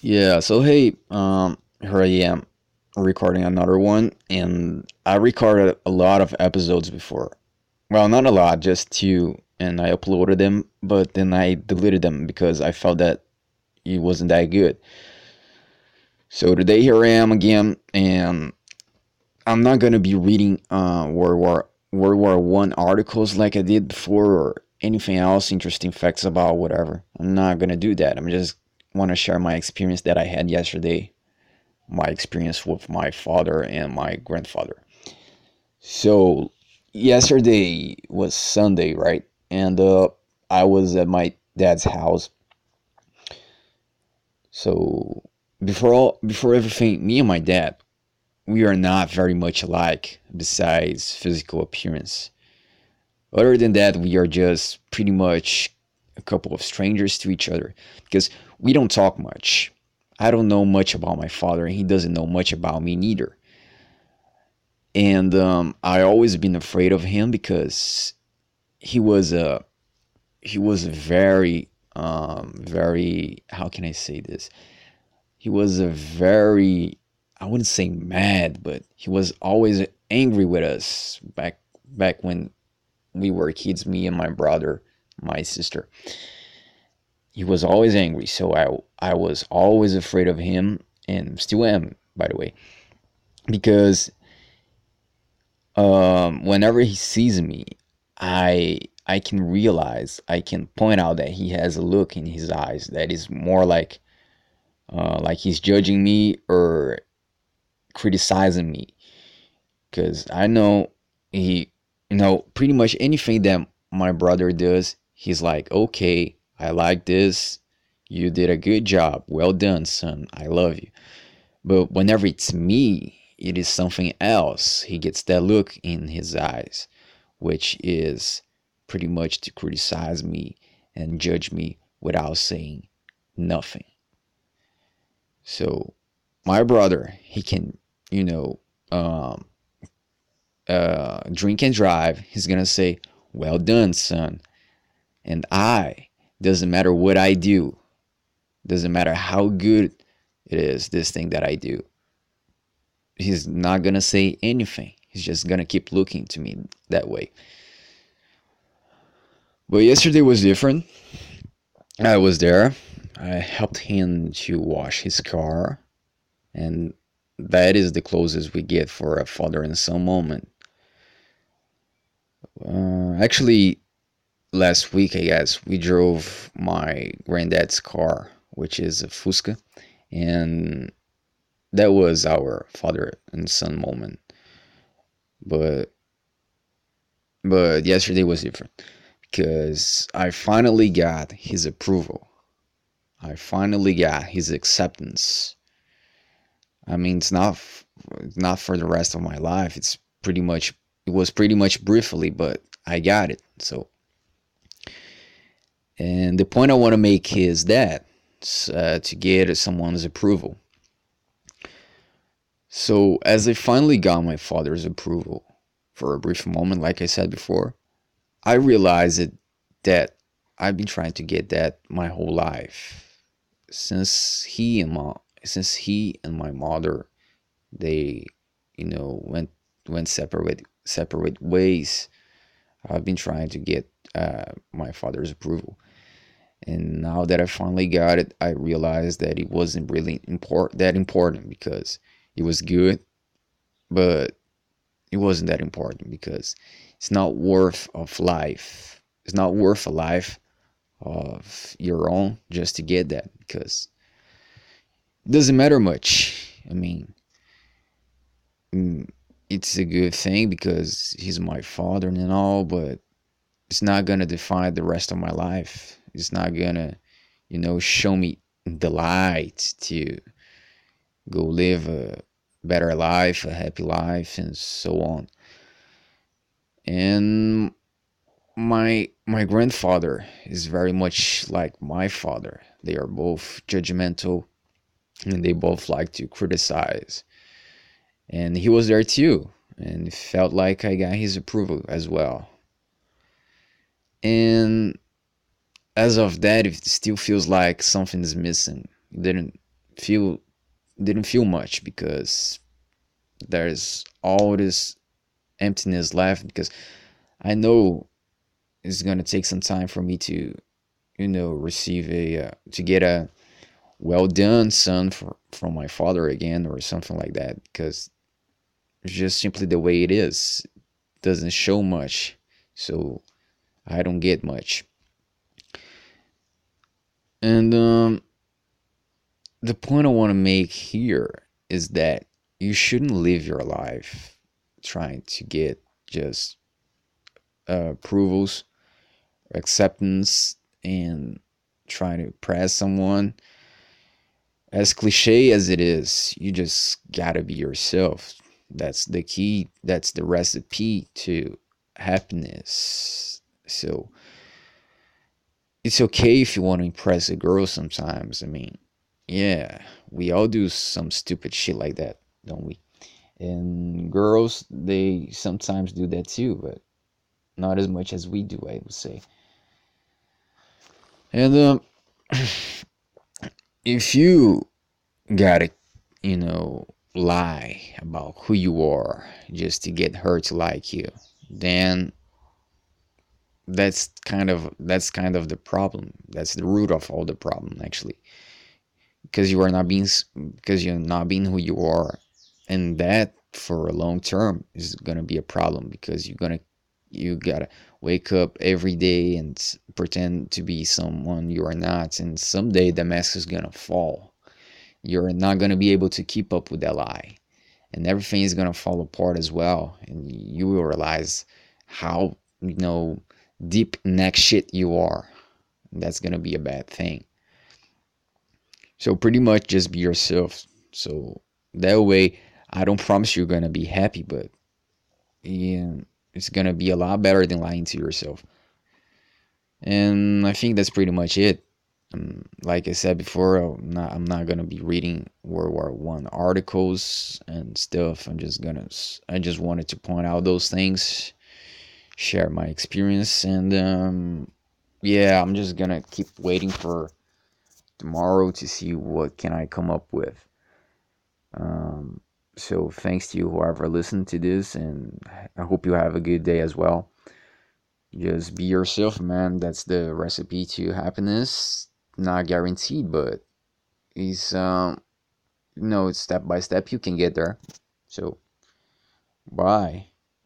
Yeah, so hey, um, here I am recording another one, and I recorded a lot of episodes before. Well, not a lot, just two, and I uploaded them, but then I deleted them because I felt that it wasn't that good. So today here I am again, and I'm not gonna be reading uh, World War World War One articles like I did before, or anything else, interesting facts about whatever. I'm not gonna do that. I'm just want to share my experience that I had yesterday, my experience with my father and my grandfather. So, yesterday was Sunday, right? And uh, I was at my dad's house. So, before all, before everything, me and my dad, we are not very much alike besides physical appearance. Other than that, we are just pretty much a couple of strangers to each other because we don't talk much. I don't know much about my father, and he doesn't know much about me neither. And um, I always been afraid of him because he was a he was a very um, very how can I say this? He was a very I wouldn't say mad, but he was always angry with us back back when we were kids, me and my brother, my sister. He was always angry, so I I was always afraid of him, and still am, by the way, because um, whenever he sees me, I I can realize, I can point out that he has a look in his eyes that is more like uh, like he's judging me or criticizing me, because I know he you know pretty much anything that my brother does, he's like, okay, I like this. You did a good job. Well done, son. I love you. But whenever it's me, it is something else. He gets that look in his eyes, which is pretty much to criticize me and judge me without saying nothing. So, my brother, he can, you know, um, uh, drink and drive. He's gonna say, "Well done, son." And I, doesn't matter what I do, doesn't matter how good it is, this thing that I do. He's not gonna say anything. He's just gonna keep looking to me that way. But yesterday was different. I was there. I helped him to wash his car, and that is the closest we get for a father and son moment. Uh, actually, last week, I guess, we drove my granddad's car, which is a Fusca, and that was our father and son moment. But but yesterday was different because I finally got his approval. I finally got his acceptance. I mean, it's not not for the rest of my life. It's pretty much it was pretty much briefly, but I got it. So and the point I want to make is that uh, to get someone's approval. So, as I finally got my father's approval for a brief moment, like I said before, I realized that I've been trying to get that my whole life. Since he and my since he and my mother they you know went went separate separate ways, I've been trying to get uh, my father's approval. And now that I finally got it, I realized that it wasn't really important that important because it was good, but it wasn't that important because it's not worth of life. It's not worth a life of your own just to get that because it doesn't matter much. I mean, mm, it's a good thing because he's my father and all, but it's not gonna define the rest of my life it's not gonna, you know, show me the light to go live a better life, a happy life, and so on. And my my grandfather is very much like my father. They are both judgmental and they both like to criticize. And he was there too and felt like I got his approval as well. And as of that, it still feels like something is missing. It didn't feel didn't feel much because there's all this emptiness left because I know it's gonna take some time for me to, you know, receive a uh, to get a well done son for, from my father again or something like that because just simply the way it is it doesn't show much so I don't get much and um, the point I want to make here is that you shouldn't live your life trying to get just uh, approvals, acceptance, and trying to impress someone. As cliche as it is, you just gotta be yourself. That's the key, that's the recipe to happiness. So, it's okay if you want to impress a girl sometimes. I mean, yeah, we all do some stupid shit like that, don't we? And girls, they sometimes do that too, but not as much as we do, I would say. And um, if you gotta, you know, lie about who you are just to get her to like you, then that's kind of that's kind of the problem. That's the root of all the problem, actually, because you are not being because you're not being who you are, and that for a long term is gonna be a problem because you're gonna you gotta wake up every day and pretend to be someone you are not. And someday the mask is gonna fall. You're not gonna be able to keep up with that lie. And everything is gonna fall apart as well. And you will realize how you know deep neck shit you are that's gonna be a bad thing so pretty much just be yourself so that way i don't promise you're gonna be happy but yeah it's gonna be a lot better than lying to yourself. And I think that's pretty much it. Um, like I said before, I'm not, I'm not gonna be reading World War One articles and stuff. I'm just gonna I just wanted to point out those things, share my experience, and um, yeah, I'm just gonna keep waiting for tomorrow to see what can I come up with. Um, so thanks to you whoever listened to this and i hope you have a good day as well. Just be yourself man. That's the recipe to happiness. Not guaranteed but it's um you know it's step by step you can get there. So bye